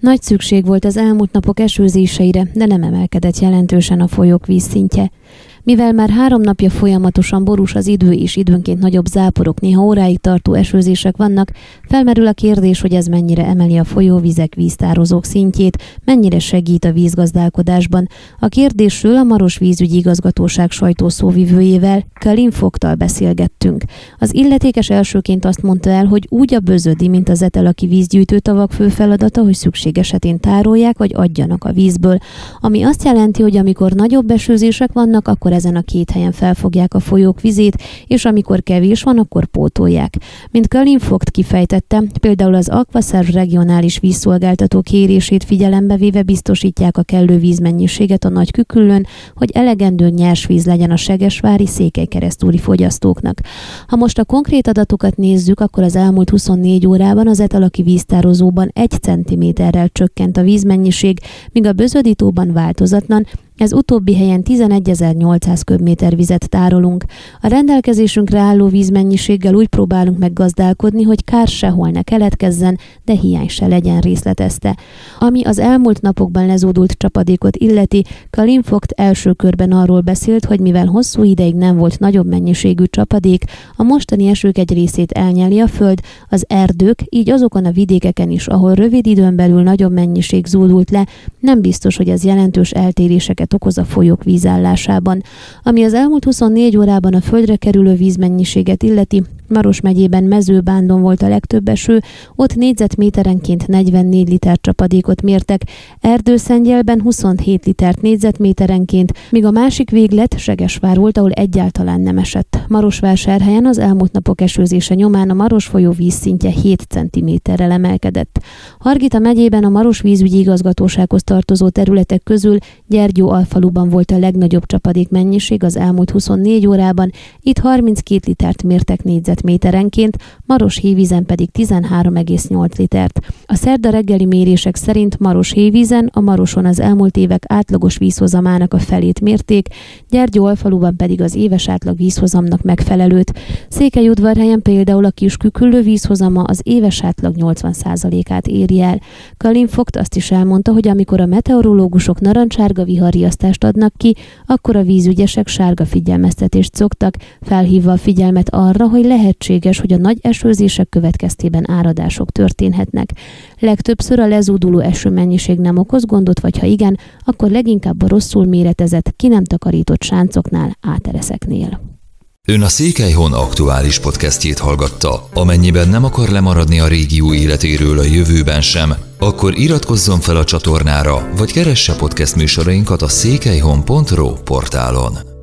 Nagy szükség volt az elmúlt napok esőzéseire, de nem emelkedett jelentősen a folyók vízszintje. Mivel már három napja folyamatosan borús az idő és időnként nagyobb záporok, néha óráig tartó esőzések vannak, felmerül a kérdés, hogy ez mennyire emeli a folyóvizek víztározók szintjét, mennyire segít a vízgazdálkodásban. A kérdésről a Maros vízügyi igazgatóság sajtószóvivőjével, Kalin Fogtal beszélgettünk. Az illetékes elsőként azt mondta el, hogy úgy a bözödi, mint az etelaki vízgyűjtő tavak fő feladata, hogy szükség esetén tárolják vagy adjanak a vízből. Ami azt jelenti, hogy amikor nagyobb esőzések vannak, akkor ezen a két helyen felfogják a folyók vizét, és amikor kevés van, akkor pótolják. Mint Kalin Fogt kifejtette, például az Aquaserv regionális vízszolgáltató kérését figyelembe véve biztosítják a kellő vízmennyiséget a nagy küküllön, hogy elegendő nyers víz legyen a segesvári székelykeresztúri fogyasztóknak. Ha most a konkrét adatokat nézzük, akkor az elmúlt 24 órában az etalaki víztározóban 1 cm-rel csökkent a vízmennyiség, míg a bözödítóban változatlan, ez utóbbi helyen 11.800 köbméter vizet tárolunk. A rendelkezésünkre álló vízmennyiséggel úgy próbálunk meggazdálkodni, hogy kár sehol ne keletkezzen, de hiány se legyen részletezte. Ami az elmúlt napokban lezódult csapadékot illeti, Kalin Fogt első körben arról beszélt, hogy mivel hosszú ideig nem volt nagyobb mennyiségű csapadék, a mostani esők egy részét elnyeli a föld, az erdők, így azokon a vidékeken is, ahol rövid időn belül nagyobb mennyiség zúdult le, nem biztos, hogy ez jelentős eltéréseket károkat okoz a folyók vízállásában. Ami az elmúlt 24 órában a földre kerülő vízmennyiséget illeti, Maros megyében mezőbándon volt a legtöbb eső, ott négyzetméterenként 44 liter csapadékot mértek, Erdőszengyelben 27 litert négyzetméterenként, míg a másik véglet Segesvár volt, ahol egyáltalán nem esett. Marosvásárhelyen az elmúlt napok esőzése nyomán a Maros folyó vízszintje 7 cm-rel emelkedett. Hargita megyében a Maros vízügyi igazgatósághoz tartozó területek közül Gyergyó alfaluban volt a legnagyobb csapadék mennyiség az elmúlt 24 órában, itt 32 litert mértek négyzet négyzetméterenként, Maros hévízen pedig 13,8 litert. A szerda reggeli mérések szerint Maros hévízen a Maroson az elmúlt évek átlagos vízhozamának a felét mérték, Gyergyó alfaluban pedig az éves átlag vízhozamnak megfelelőt. Székelyudvarhelyen például a kis küküllő vízhozama az éves átlag 80%-át éri el. Kalin Fogt azt is elmondta, hogy amikor a meteorológusok narancsárga vihariasztást adnak ki, akkor a vízügyesek sárga figyelmeztetést szoktak, felhívva a figyelmet arra, hogy lehet lehetséges, hogy a nagy esőzések következtében áradások történhetnek. Legtöbbször a lezúduló esőmennyiség nem okoz gondot, vagy ha igen, akkor leginkább a rosszul méretezett, ki nem takarított sáncoknál, átereszeknél. Ön a Székelyhon aktuális podcastjét hallgatta. Amennyiben nem akar lemaradni a régió életéről a jövőben sem, akkor iratkozzon fel a csatornára, vagy keresse podcast műsorainkat a székelyhon.pro portálon.